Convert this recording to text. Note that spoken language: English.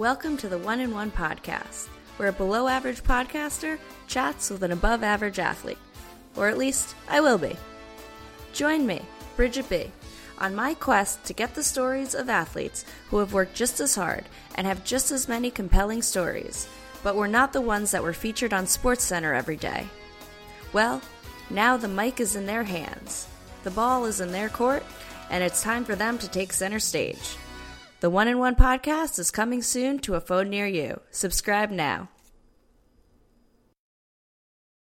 Welcome to the One in One podcast, where a below average podcaster chats with an above average athlete. Or at least, I will be. Join me, Bridget B., on my quest to get the stories of athletes who have worked just as hard and have just as many compelling stories, but were not the ones that were featured on SportsCenter every day. Well, now the mic is in their hands, the ball is in their court, and it's time for them to take center stage. The One in One podcast is coming soon to a phone near you. Subscribe now.